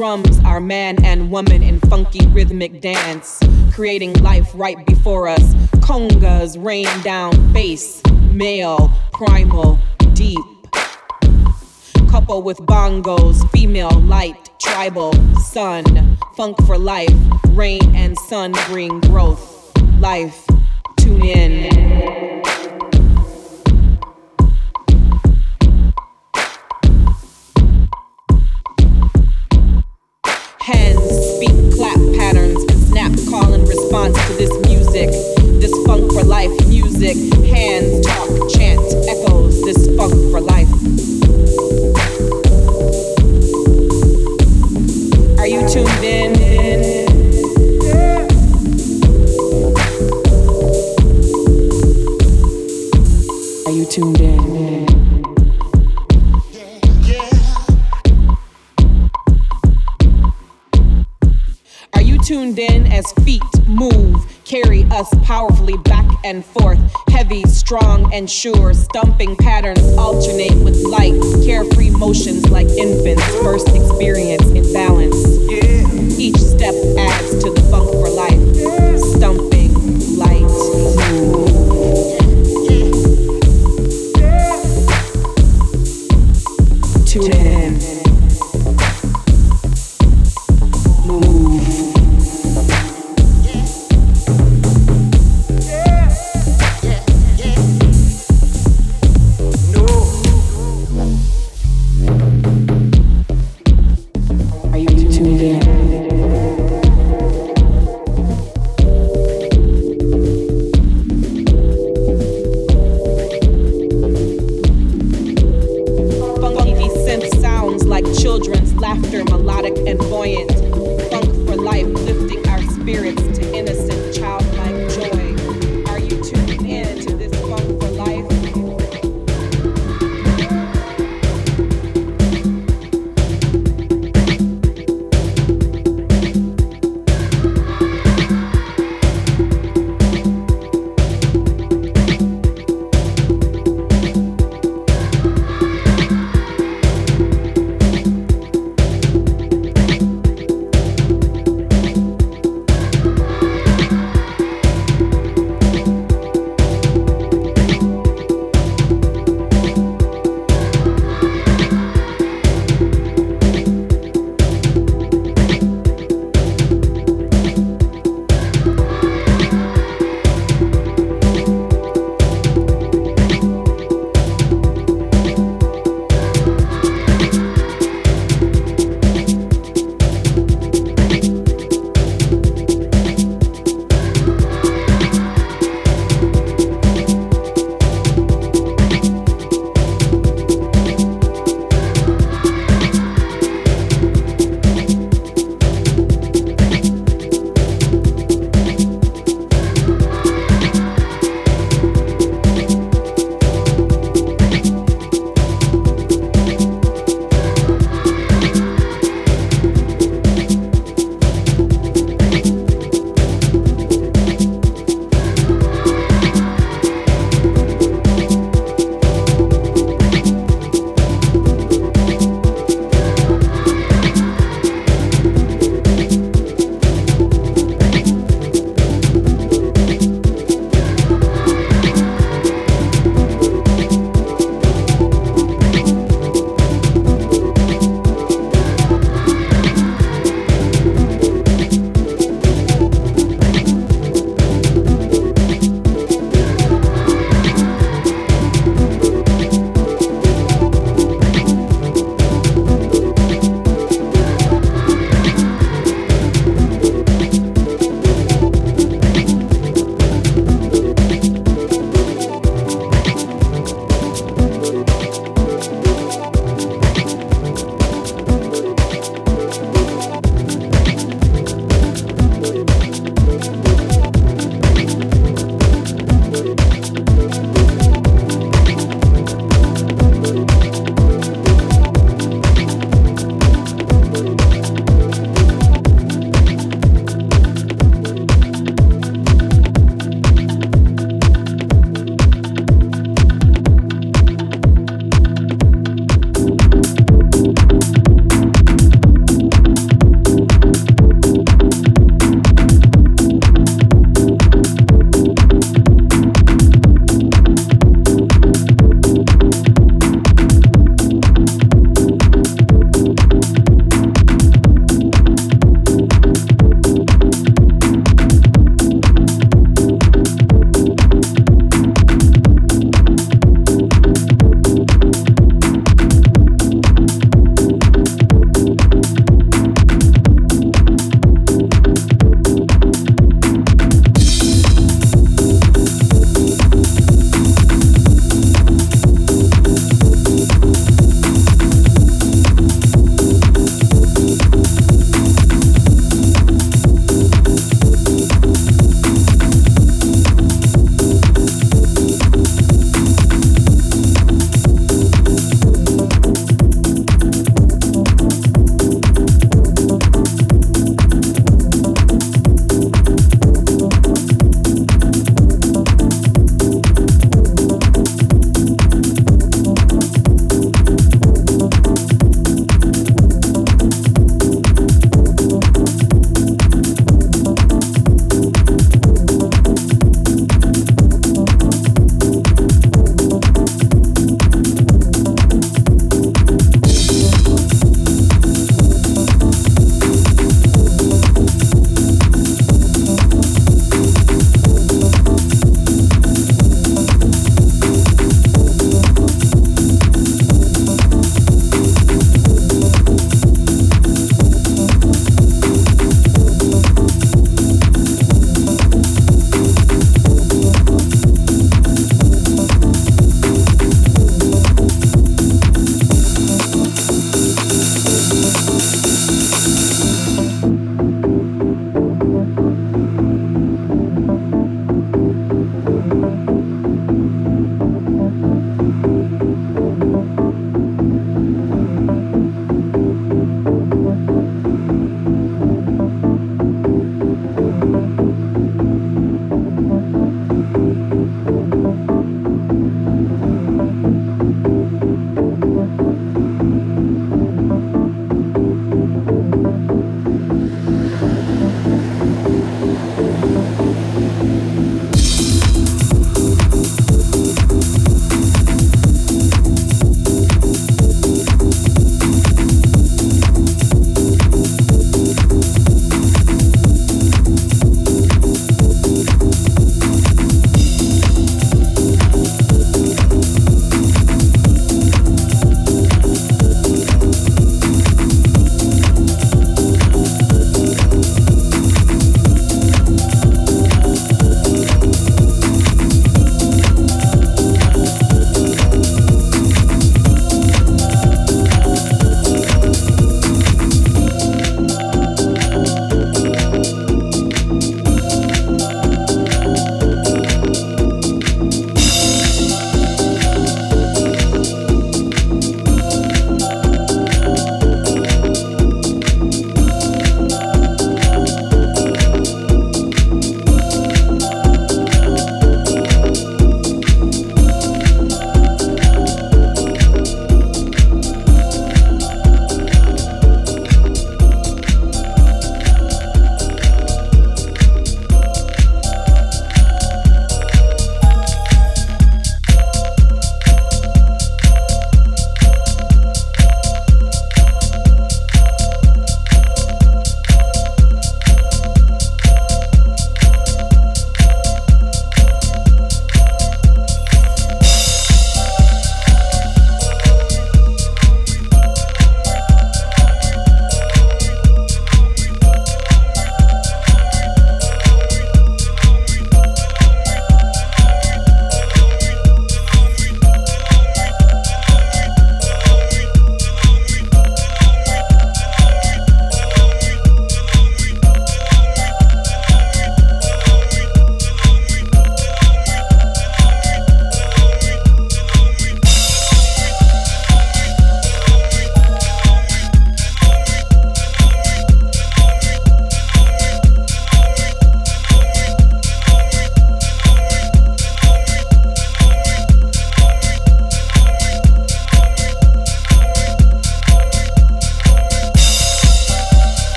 Drums are man and woman in funky rhythmic dance, creating life right before us. Congas rain down bass, male, primal, deep. Couple with bongos, female, light, tribal, sun, funk for life, rain and sun bring growth, life. Tune in. Music. This funk for life music. Hands talk, chant, echoes this funk for life. And forth, heavy, strong, and sure, stumping patterns alternate with light, carefree motions like infants' first experience in balance. Each step adds to the funk for life,